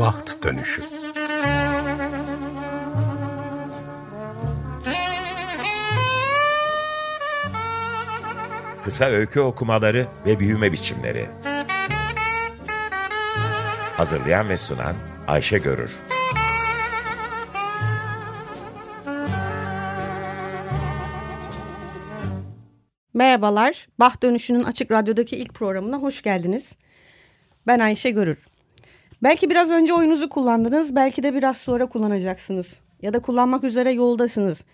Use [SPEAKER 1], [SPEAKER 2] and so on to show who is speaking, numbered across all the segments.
[SPEAKER 1] Baht Dönüşü
[SPEAKER 2] Kısa öykü okumaları ve büyüme biçimleri Hazırlayan ve sunan Ayşe Görür
[SPEAKER 3] Merhabalar, Bah Dönüşü'nün Açık Radyo'daki ilk programına hoş geldiniz. Ben Ayşe Görür. Belki biraz önce oyunuzu kullandınız, belki de biraz sonra kullanacaksınız. Ya da kullanmak üzere yoldasınız.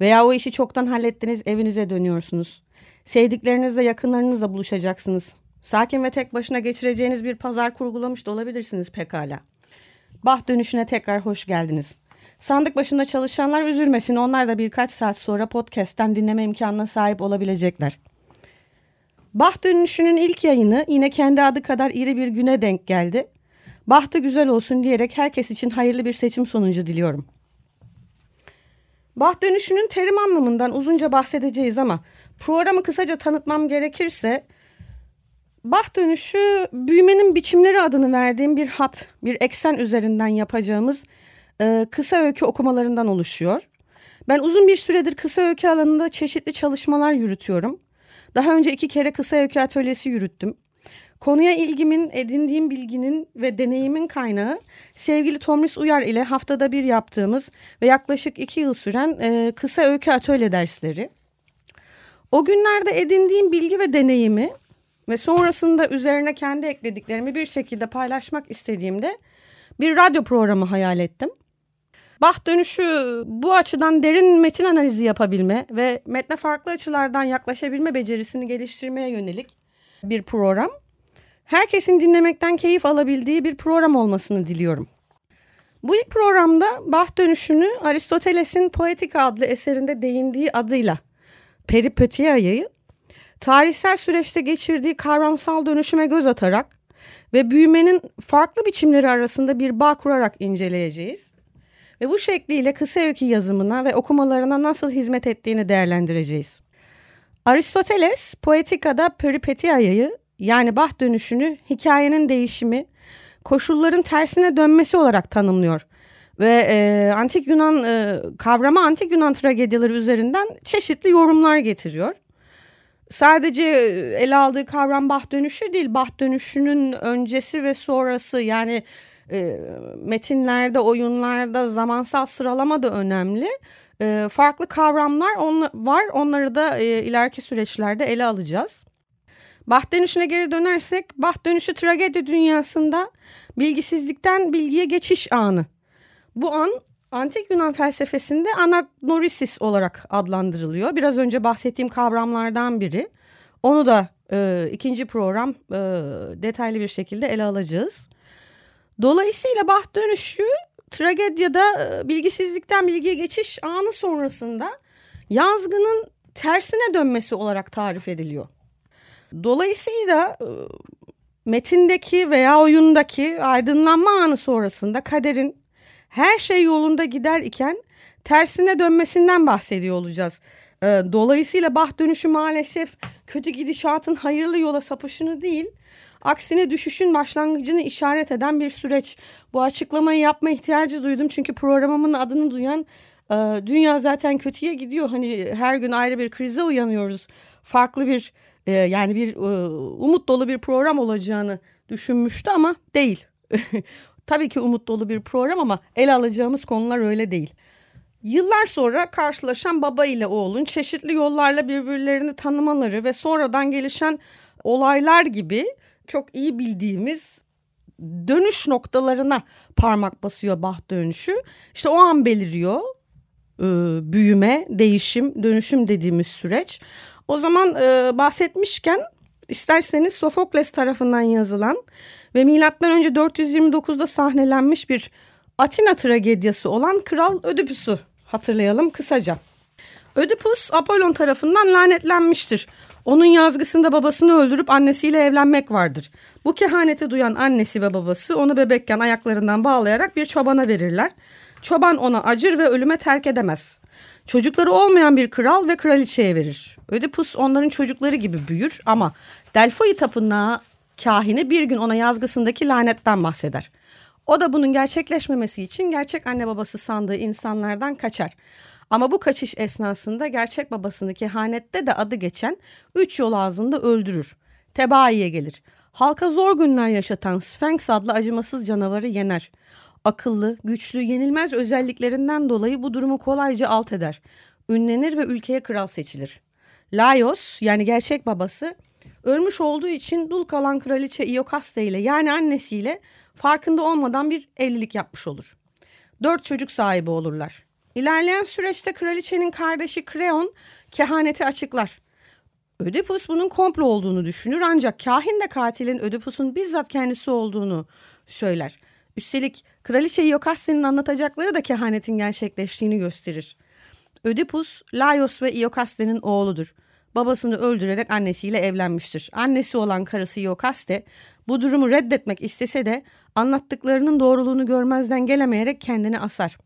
[SPEAKER 3] Veya o işi çoktan hallettiniz, evinize dönüyorsunuz. Sevdiklerinizle, yakınlarınızla buluşacaksınız. Sakin ve tek başına geçireceğiniz bir pazar kurgulamış da olabilirsiniz pekala. Bah Dönüşü'ne tekrar hoş geldiniz. Sandık başında çalışanlar üzülmesin. Onlar da birkaç saat sonra podcast'ten dinleme imkanına sahip olabilecekler. Bah dönüşünün ilk yayını yine kendi adı kadar iri bir güne denk geldi. Bahtı güzel olsun diyerek herkes için hayırlı bir seçim sonucu diliyorum. Bah dönüşünün terim anlamından uzunca bahsedeceğiz ama programı kısaca tanıtmam gerekirse Bah dönüşü büyümenin biçimleri adını verdiğim bir hat, bir eksen üzerinden yapacağımız e, kısa öykü okumalarından oluşuyor. Ben uzun bir süredir kısa öykü alanında çeşitli çalışmalar yürütüyorum. Daha önce iki kere kısa öykü atölyesi yürüttüm. Konuya ilgimin, edindiğim bilginin ve deneyimin kaynağı sevgili Tomris Uyar ile haftada bir yaptığımız ve yaklaşık iki yıl süren e, kısa öykü atölye dersleri. O günlerde edindiğim bilgi ve deneyimi ve sonrasında üzerine kendi eklediklerimi bir şekilde paylaşmak istediğimde bir radyo programı hayal ettim. Bah dönüşü bu açıdan derin metin analizi yapabilme ve metne farklı açılardan yaklaşabilme becerisini geliştirmeye yönelik bir program. Herkesin dinlemekten keyif alabildiği bir program olmasını diliyorum. Bu ilk programda bah dönüşünü Aristoteles'in Poetika adlı eserinde değindiği adıyla peripötiyayı tarihsel süreçte geçirdiği kavramsal dönüşüme göz atarak ve büyümenin farklı biçimleri arasında bir bağ kurarak inceleyeceğiz. Ve bu şekliyle kısa öykü yazımına ve okumalarına nasıl hizmet ettiğini değerlendireceğiz. Aristoteles Poetika'da peripetiyayı yani bah dönüşünü hikayenin değişimi, koşulların tersine dönmesi olarak tanımlıyor. Ve e, antik Yunan e, kavrama antik Yunan tragedyaları üzerinden çeşitli yorumlar getiriyor. Sadece ele aldığı kavram bah dönüşü değil, bah dönüşünün öncesi ve sonrası yani e, metinlerde, oyunlarda zamansal sıralama da önemli. E, farklı kavramlar on, var. Onları da e, ileriki süreçlerde ele alacağız. Bah dönüşüne geri dönersek, bah dönüşü tragedi dünyasında bilgisizlikten bilgiye geçiş anı. Bu an antik Yunan felsefesinde anagnorisis olarak adlandırılıyor. Biraz önce bahsettiğim kavramlardan biri. Onu da e, ikinci program e, detaylı bir şekilde ele alacağız. Dolayısıyla bah dönüşü tragedyada e, bilgisizlikten bilgiye geçiş anı sonrasında yazgının tersine dönmesi olarak tarif ediliyor. Dolayısıyla e, metindeki veya oyundaki aydınlanma anı sonrasında kaderin her şey yolunda gider iken tersine dönmesinden bahsediyor olacağız. Dolayısıyla bah dönüşü maalesef kötü gidişatın hayırlı yola sapışını değil, Aksine düşüşün başlangıcını işaret eden bir süreç. Bu açıklamayı yapma ihtiyacı duydum çünkü programımın adını duyan e, dünya zaten kötüye gidiyor. Hani her gün ayrı bir krize uyanıyoruz. Farklı bir e, yani bir e, umut dolu bir program olacağını düşünmüştü ama değil. Tabii ki umut dolu bir program ama ele alacağımız konular öyle değil. Yıllar sonra karşılaşan baba ile oğlun çeşitli yollarla birbirlerini tanımaları ve sonradan gelişen olaylar gibi çok iyi bildiğimiz dönüş noktalarına parmak basıyor bah dönüşü. İşte o an beliriyor e, büyüme, değişim, dönüşüm dediğimiz süreç. O zaman e, bahsetmişken isterseniz Sofokles tarafından yazılan ve milattan önce 429'da sahnelenmiş bir Atina tragediyası olan Kral Ödipus'u hatırlayalım kısaca. Ödipus Apollon tarafından lanetlenmiştir. Onun yazgısında babasını öldürüp annesiyle evlenmek vardır. Bu kehaneti duyan annesi ve babası onu bebekken ayaklarından bağlayarak bir çobana verirler. Çoban ona acır ve ölüme terk edemez. Çocukları olmayan bir kral ve kraliçeye verir. Ödipus onların çocukları gibi büyür ama Delphi tapınağı kahini bir gün ona yazgısındaki lanetten bahseder. O da bunun gerçekleşmemesi için gerçek anne babası sandığı insanlardan kaçar. Ama bu kaçış esnasında gerçek babasını kehanette de adı geçen üç yol ağzında öldürür. Tebaiye gelir. Halka zor günler yaşatan Sphinx adlı acımasız canavarı yener. Akıllı, güçlü, yenilmez özelliklerinden dolayı bu durumu kolayca alt eder. Ünlenir ve ülkeye kral seçilir. Laios yani gerçek babası ölmüş olduğu için dul kalan kraliçe Iokaste ile yani annesiyle farkında olmadan bir evlilik yapmış olur. Dört çocuk sahibi olurlar. İlerleyen süreçte kraliçenin kardeşi Kreon kehaneti açıklar. Ödipus bunun komplo olduğunu düşünür ancak kahin de katilin Ödipus'un bizzat kendisi olduğunu söyler. Üstelik kraliçe Iokaste'nin anlatacakları da kehanetin gerçekleştiğini gösterir. Ödipus, Laios ve Iokaste'nin oğludur. Babasını öldürerek annesiyle evlenmiştir. Annesi olan karısı Iokaste bu durumu reddetmek istese de anlattıklarının doğruluğunu görmezden gelemeyerek kendini asar.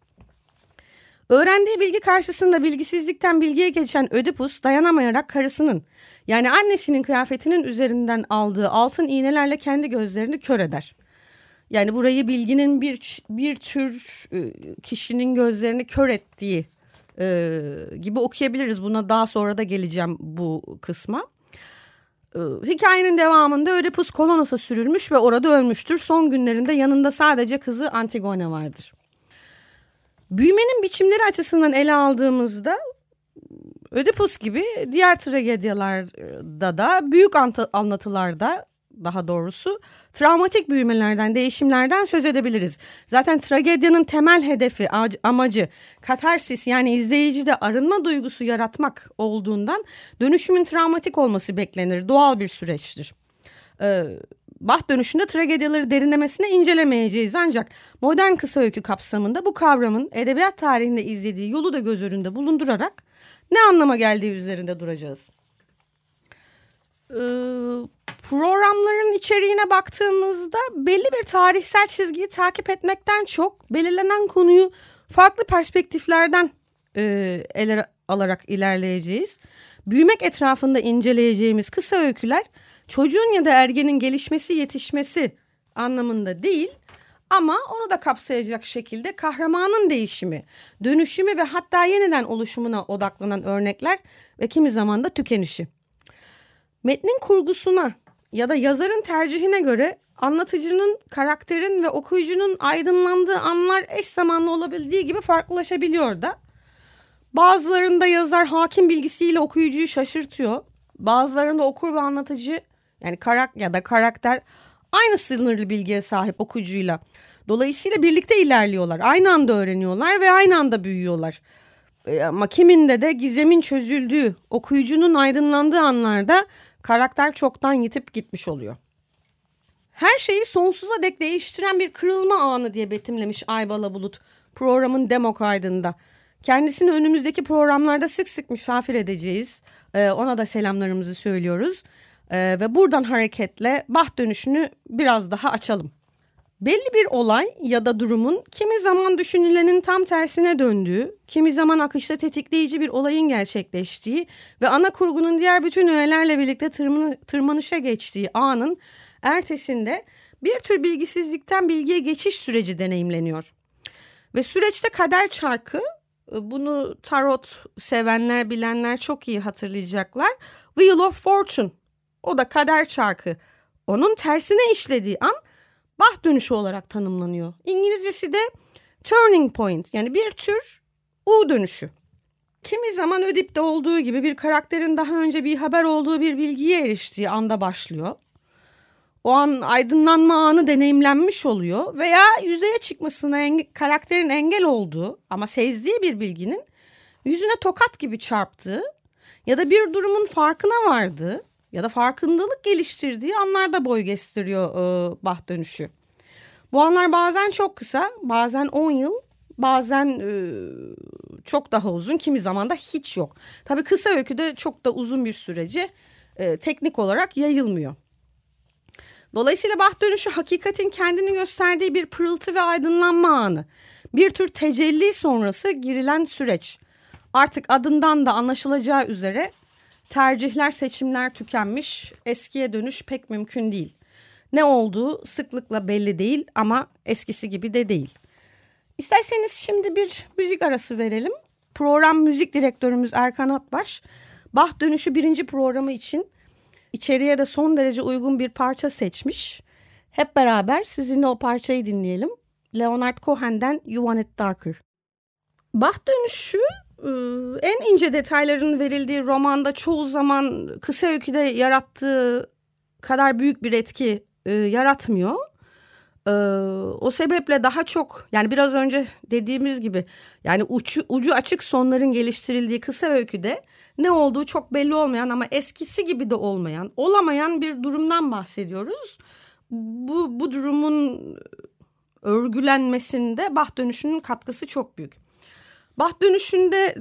[SPEAKER 3] Öğrendiği bilgi karşısında bilgisizlikten bilgiye geçen Ödipus dayanamayarak karısının yani annesinin kıyafetinin üzerinden aldığı altın iğnelerle kendi gözlerini kör eder. Yani burayı bilginin bir bir tür e, kişinin gözlerini kör ettiği e, gibi okuyabiliriz. Buna daha sonra da geleceğim bu kısma. E, hikayenin devamında Ödipus Kolonos'a sürülmüş ve orada ölmüştür. Son günlerinde yanında sadece kızı Antigone vardır. Büyümenin biçimleri açısından ele aldığımızda Ödipus gibi diğer tragedyalarda da büyük anlatılarda daha doğrusu travmatik büyümelerden, değişimlerden söz edebiliriz. Zaten tragedyanın temel hedefi, amacı katarsis yani izleyicide arınma duygusu yaratmak olduğundan dönüşümün travmatik olması beklenir. Doğal bir süreçtir. Ee, Bah dönüşünde tragedyaları derinlemesine incelemeyeceğiz ancak modern kısa öykü kapsamında bu kavramın edebiyat tarihinde izlediği yolu da göz önünde bulundurarak ne anlama geldiği üzerinde duracağız. Ee, programların içeriğine baktığımızda belli bir tarihsel çizgiyi takip etmekten çok belirlenen konuyu farklı perspektiflerden e, ele alarak ilerleyeceğiz. Büyümek etrafında inceleyeceğimiz kısa öyküler çocuğun ya da ergenin gelişmesi yetişmesi anlamında değil ama onu da kapsayacak şekilde kahramanın değişimi, dönüşümü ve hatta yeniden oluşumuna odaklanan örnekler ve kimi zaman da tükenişi. Metnin kurgusuna ya da yazarın tercihine göre anlatıcının, karakterin ve okuyucunun aydınlandığı anlar eş zamanlı olabildiği gibi farklılaşabiliyor da. Bazılarında yazar hakim bilgisiyle okuyucuyu şaşırtıyor. Bazılarında okur ve anlatıcı yani karak ya da karakter aynı sınırlı bilgiye sahip okuyucuyla. Dolayısıyla birlikte ilerliyorlar. Aynı anda öğreniyorlar ve aynı anda büyüyorlar. E, ama kiminde de gizemin çözüldüğü, okuyucunun aydınlandığı anlarda karakter çoktan yitip gitmiş oluyor. Her şeyi sonsuza dek değiştiren bir kırılma anı diye betimlemiş Aybala Bulut programın demo kaydında. Kendisini önümüzdeki programlarda sık sık misafir edeceğiz. Ee, ona da selamlarımızı söylüyoruz. Ee, ve buradan hareketle bah dönüşünü biraz daha açalım. Belli bir olay ya da durumun kimi zaman düşünülenin tam tersine döndüğü, kimi zaman akışta tetikleyici bir olayın gerçekleştiği ve ana kurgunun diğer bütün öğelerle birlikte tırmanışa geçtiği anın ertesinde bir tür bilgisizlikten bilgiye geçiş süreci deneyimleniyor. Ve süreçte kader çarkı bunu tarot sevenler bilenler çok iyi hatırlayacaklar. Wheel of Fortune o da kader çarkı. Onun tersine işlediği an bah dönüşü olarak tanımlanıyor. İngilizcesi de turning point yani bir tür U dönüşü. Kimi zaman Ödip'te olduğu gibi bir karakterin daha önce bir haber olduğu bir bilgiye eriştiği anda başlıyor. O an aydınlanma anı deneyimlenmiş oluyor veya yüzeye çıkmasına enge- karakterin engel olduğu ama sezdiği bir bilginin yüzüne tokat gibi çarptığı ya da bir durumun farkına vardığı ya da farkındalık geliştirdiği anlarda boy gösteriyor e, bah dönüşü. Bu anlar bazen çok kısa, bazen 10 yıl, bazen e, çok daha uzun, kimi zaman da hiç yok. Tabii kısa öyküde çok da uzun bir süreci e, teknik olarak yayılmıyor. Dolayısıyla bah dönüşü hakikatin kendini gösterdiği bir pırıltı ve aydınlanma anı. Bir tür tecelli sonrası girilen süreç. Artık adından da anlaşılacağı üzere tercihler, seçimler tükenmiş, eskiye dönüş pek mümkün değil. Ne olduğu sıklıkla belli değil ama eskisi gibi de değil. İsterseniz şimdi bir müzik arası verelim. Program müzik direktörümüz Erkan Atbaş, Bah Dönüşü birinci programı için içeriye de son derece uygun bir parça seçmiş. Hep beraber sizinle o parçayı dinleyelim. Leonard Cohen'den You Want It Darker. Bah Dönüşü en ince detayların verildiği romanda çoğu zaman kısa öyküde yarattığı kadar büyük bir etki ıı, yaratmıyor. o sebeple daha çok yani biraz önce dediğimiz gibi yani ucu, ucu açık sonların geliştirildiği kısa öyküde ne olduğu çok belli olmayan ama eskisi gibi de olmayan olamayan bir durumdan bahsediyoruz. Bu, bu durumun örgülenmesinde bah dönüşünün katkısı çok büyük. Bah dönüşünde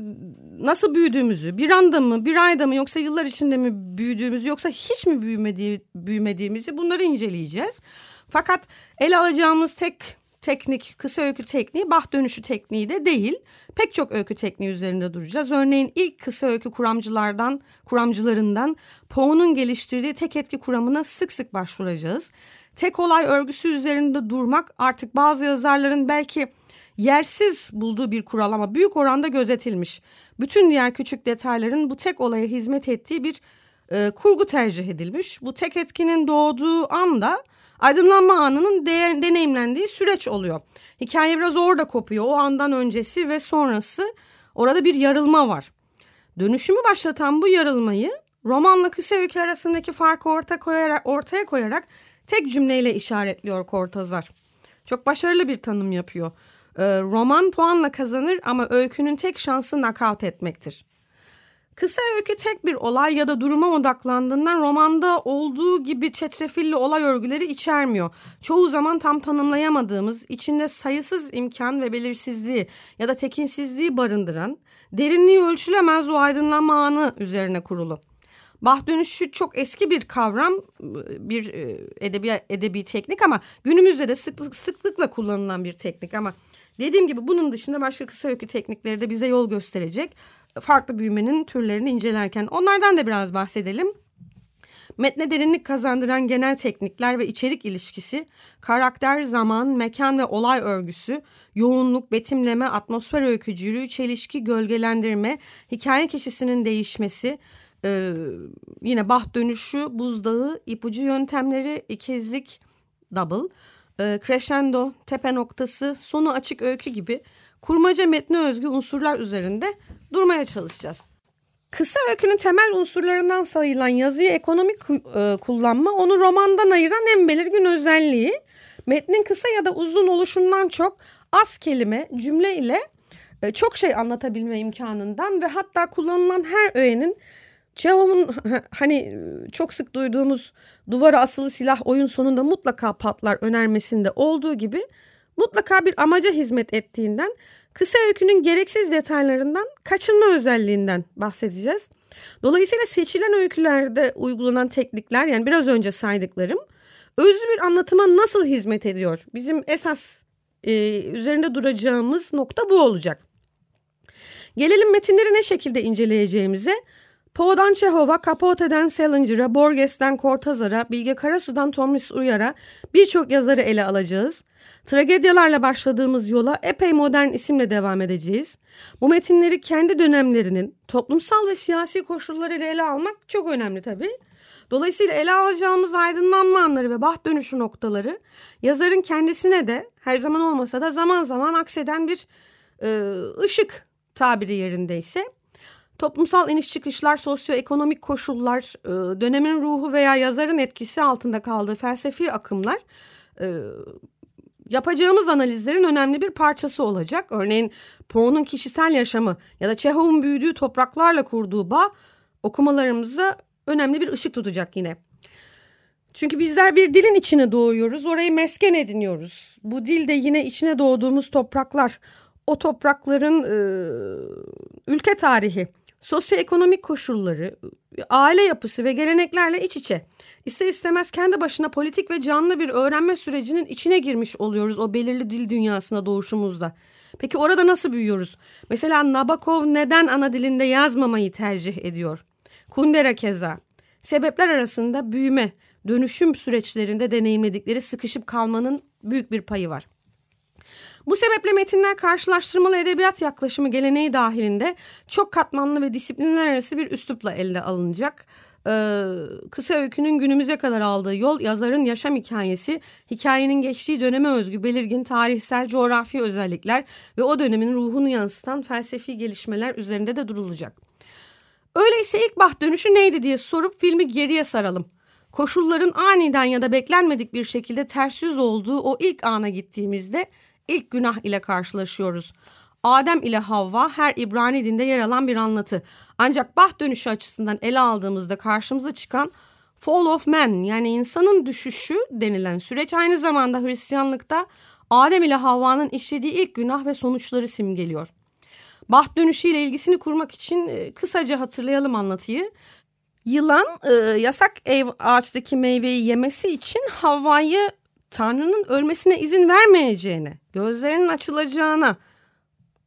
[SPEAKER 3] nasıl büyüdüğümüzü, bir anda mı, bir ayda mı yoksa yıllar içinde mi büyüdüğümüzü yoksa hiç mi büyümediği, büyümediğimizi bunları inceleyeceğiz. Fakat ele alacağımız tek teknik, kısa öykü tekniği bah dönüşü tekniği de değil. Pek çok öykü tekniği üzerinde duracağız. Örneğin ilk kısa öykü kuramcılardan, kuramcılarından Poe'nun geliştirdiği tek etki kuramına sık sık başvuracağız. Tek olay örgüsü üzerinde durmak artık bazı yazarların belki yersiz bulduğu bir kural ama büyük oranda gözetilmiş. Bütün diğer küçük detayların bu tek olaya hizmet ettiği bir e, kurgu tercih edilmiş. Bu tek etkinin doğduğu anda aydınlanma anının de, deneyimlendiği süreç oluyor. Hikaye biraz orada kopuyor. O andan öncesi ve sonrası orada bir yarılma var. Dönüşümü başlatan bu yarılmayı romanla kısa öykü arasındaki farkı orta koyarak, ortaya koyarak tek cümleyle işaretliyor Kortazar. Çok başarılı bir tanım yapıyor. Ee, roman puanla kazanır ama öykünün tek şansı nakavt etmektir. Kısa öykü tek bir olay ya da duruma odaklandığından romanda olduğu gibi çetrefilli olay örgüleri içermiyor. Çoğu zaman tam tanımlayamadığımız, içinde sayısız imkan ve belirsizliği ya da tekinsizliği barındıran, derinliği ölçülemez o aydınlanma anı üzerine kurulu. Bah dönüşü çok eski bir kavram, bir e, edebi, edebi teknik ama günümüzde de sıklık, sıklıkla kullanılan bir teknik ama dediğim gibi bunun dışında başka kısa öykü teknikleri de bize yol gösterecek farklı büyümenin türlerini incelerken onlardan da biraz bahsedelim. Metne derinlik kazandıran genel teknikler ve içerik ilişkisi, karakter, zaman, mekan ve olay örgüsü, yoğunluk, betimleme, atmosfer öykücülüğü, çelişki, gölgelendirme, hikaye kişisinin değişmesi, e, yine bah dönüşü, buzdağı, ipucu yöntemleri, ikizlik, double, e, crescendo, tepe noktası, sonu açık öykü gibi kurmaca metne özgü unsurlar üzerinde durmaya çalışacağız. Kısa öykünün temel unsurlarından sayılan yazıyı ekonomik e, kullanma onu romandan ayıran en belirgin özelliği. Metnin kısa ya da uzun oluşundan çok az kelime, cümle ile e, çok şey anlatabilme imkanından ve hatta kullanılan her öğenin Çehov'un hani çok sık duyduğumuz duvara asılı silah oyun sonunda mutlaka patlar önermesinde olduğu gibi mutlaka bir amaca hizmet ettiğinden kısa öykünün gereksiz detaylarından kaçınma özelliğinden bahsedeceğiz. Dolayısıyla seçilen öykülerde uygulanan teknikler yani biraz önce saydıklarım özlü bir anlatıma nasıl hizmet ediyor? Bizim esas e, üzerinde duracağımız nokta bu olacak. Gelelim metinleri ne şekilde inceleyeceğimize. Poe'dan Çehov'a, Capote'den Salinger'a, Borges'ten Cortazar'a, Bilge Karasu'dan Thomas Uyar'a birçok yazarı ele alacağız. Tragedyalarla başladığımız yola epey modern isimle devam edeceğiz. Bu metinleri kendi dönemlerinin toplumsal ve siyasi koşullarıyla ele almak çok önemli tabii. Dolayısıyla ele alacağımız aydınlanma anları ve baht dönüşü noktaları yazarın kendisine de her zaman olmasa da zaman zaman akseden bir e, ışık tabiri yerindeyse Toplumsal iniş çıkışlar, sosyoekonomik koşullar, e, dönemin ruhu veya yazarın etkisi altında kaldığı felsefi akımlar e, yapacağımız analizlerin önemli bir parçası olacak. Örneğin Poe'nun kişisel yaşamı ya da Çehov'un büyüdüğü topraklarla kurduğu bağ okumalarımıza önemli bir ışık tutacak yine. Çünkü bizler bir dilin içine doğuyoruz, orayı mesken ediniyoruz. Bu dil de yine içine doğduğumuz topraklar, o toprakların e, ülke tarihi, sosyoekonomik koşulları, aile yapısı ve geleneklerle iç içe. İster istemez kendi başına politik ve canlı bir öğrenme sürecinin içine girmiş oluyoruz o belirli dil dünyasına doğuşumuzda. Peki orada nasıl büyüyoruz? Mesela Nabokov neden ana dilinde yazmamayı tercih ediyor? Kundera keza. Sebepler arasında büyüme, dönüşüm süreçlerinde deneyimledikleri sıkışıp kalmanın büyük bir payı var. Bu sebeple metinler karşılaştırmalı edebiyat yaklaşımı geleneği dahilinde çok katmanlı ve disiplinler arası bir üslupla elde alınacak. Ee, kısa öykünün günümüze kadar aldığı yol yazarın yaşam hikayesi, hikayenin geçtiği döneme özgü belirgin tarihsel, coğrafi özellikler ve o dönemin ruhunu yansıtan felsefi gelişmeler üzerinde de durulacak. Öyleyse ilk baht dönüşü neydi diye sorup filmi geriye saralım. Koşulların aniden ya da beklenmedik bir şekilde ters yüz olduğu o ilk ana gittiğimizde ilk günah ile karşılaşıyoruz. Adem ile Havva her İbrani dinde yer alan bir anlatı. Ancak baht dönüşü açısından ele aldığımızda karşımıza çıkan Fall of Man yani insanın düşüşü denilen süreç aynı zamanda Hristiyanlıkta Adem ile Havva'nın işlediği ilk günah ve sonuçları simgeliyor. Baht dönüşüyle ilgisini kurmak için e, kısaca hatırlayalım anlatıyı. Yılan e, yasak ev ağaçtaki meyveyi yemesi için Havva'yı Tanrı'nın ölmesine izin vermeyeceğine, gözlerinin açılacağına,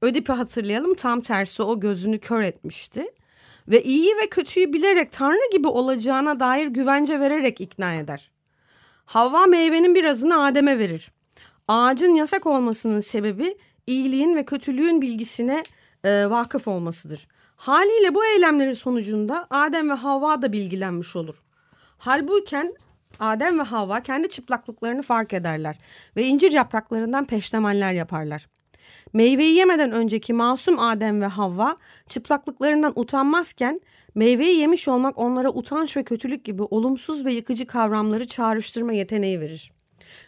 [SPEAKER 3] Ödip'i hatırlayalım tam tersi o gözünü kör etmişti. Ve iyi ve kötüyü bilerek Tanrı gibi olacağına dair güvence vererek ikna eder. Havva meyvenin birazını Adem'e verir. Ağacın yasak olmasının sebebi iyiliğin ve kötülüğün bilgisine e, vakıf olmasıdır. Haliyle bu eylemlerin sonucunda Adem ve Havva da bilgilenmiş olur. Halbuyken Adem ve Havva kendi çıplaklıklarını fark ederler ve incir yapraklarından peştemaller yaparlar. Meyveyi yemeden önceki masum Adem ve Havva çıplaklıklarından utanmazken meyveyi yemiş olmak onlara utanç ve kötülük gibi olumsuz ve yıkıcı kavramları çağrıştırma yeteneği verir.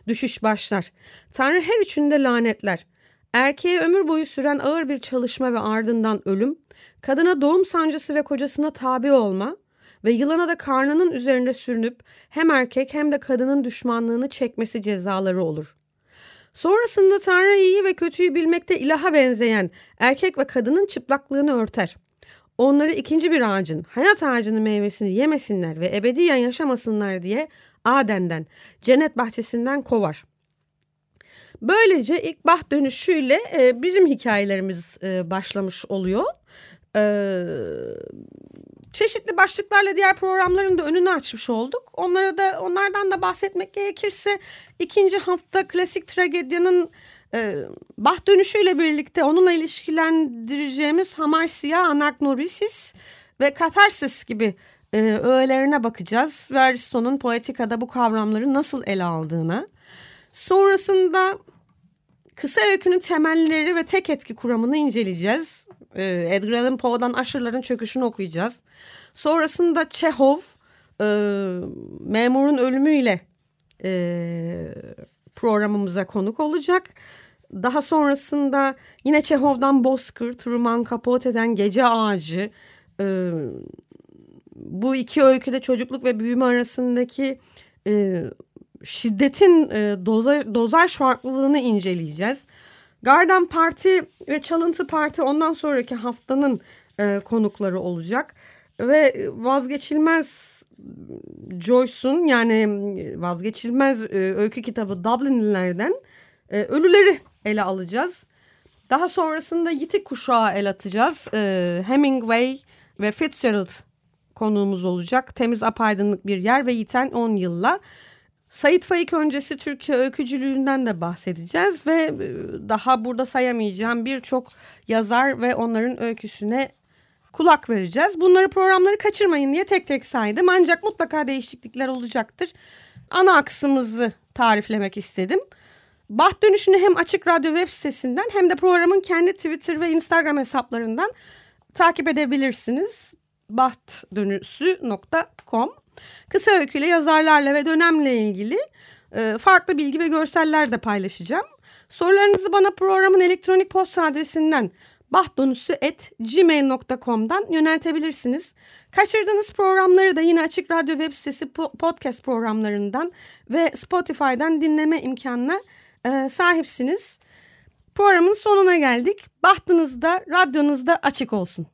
[SPEAKER 3] Düşüş başlar. Tanrı her üçünde lanetler. Erkeğe ömür boyu süren ağır bir çalışma ve ardından ölüm, kadına doğum sancısı ve kocasına tabi olma ve yılana da karnının üzerinde sürünüp hem erkek hem de kadının düşmanlığını çekmesi cezaları olur. Sonrasında Tanrı iyi ve kötüyü bilmekte ilaha benzeyen erkek ve kadının çıplaklığını örter. Onları ikinci bir ağacın, hayat ağacının meyvesini yemesinler ve ebediyen yaşamasınlar diye Aden'den, cennet bahçesinden kovar. Böylece ilk bah dönüşüyle e, bizim hikayelerimiz e, başlamış oluyor. E, çeşitli başlıklarla diğer programların da önünü açmış olduk. Onlara da onlardan da bahsetmek gerekirse ikinci hafta klasik tragedyanın e, bah dönüşüyle birlikte onunla ilişkilendireceğimiz Hamarsia, Anagnorisis ve Katarsis gibi e, öğelerine bakacağız. Ve Aristo'nun poetikada bu kavramları nasıl ele aldığına. Sonrasında kısa öykünün temelleri ve tek etki kuramını inceleyeceğiz. Ee, Edgar Allan Poe'dan Aşırıların Çöküşünü okuyacağız. Sonrasında Çehov e, memurun ölümüyle e, programımıza konuk olacak. Daha sonrasında yine Çehov'dan Bozkır, Truman Capote'den Gece Ağacı. E, bu iki öyküde çocukluk ve büyüme arasındaki e, şiddetin e, dozaj, dozaj farklılığını inceleyeceğiz. Garden Parti ve Çalıntı Parti ondan sonraki haftanın e, konukları olacak. Ve vazgeçilmez Joyce'un yani vazgeçilmez e, öykü kitabı Dublinlilerden e, ölüleri ele alacağız. Daha sonrasında Yitik kuşağı el atacağız. E, Hemingway ve Fitzgerald konuğumuz olacak. Temiz apaydınlık bir yer ve yiten 10 yılla. Sait Faik öncesi Türkiye öykücülüğünden de bahsedeceğiz ve e, daha burada sayamayacağım birçok yazar ve onların öyküsüne kulak vereceğiz. Bunları programları kaçırmayın diye tek tek saydım ancak mutlaka değişiklikler olacaktır. Ana aksımızı tariflemek istedim. Baht dönüşünü hem Açık Radyo web sitesinden hem de programın kendi Twitter ve Instagram hesaplarından takip edebilirsiniz. bahtdönüşü.com Kısa öyküyle yazarlarla ve dönemle ilgili e, farklı bilgi ve görseller de paylaşacağım. Sorularınızı bana programın elektronik posta adresinden bahtdonusu.gmail.com'dan yöneltebilirsiniz. Kaçırdığınız programları da yine Açık Radyo web sitesi podcast programlarından ve Spotify'dan dinleme imkanına e, sahipsiniz. Programın sonuna geldik. Bahtınız da radyonuz da açık olsun.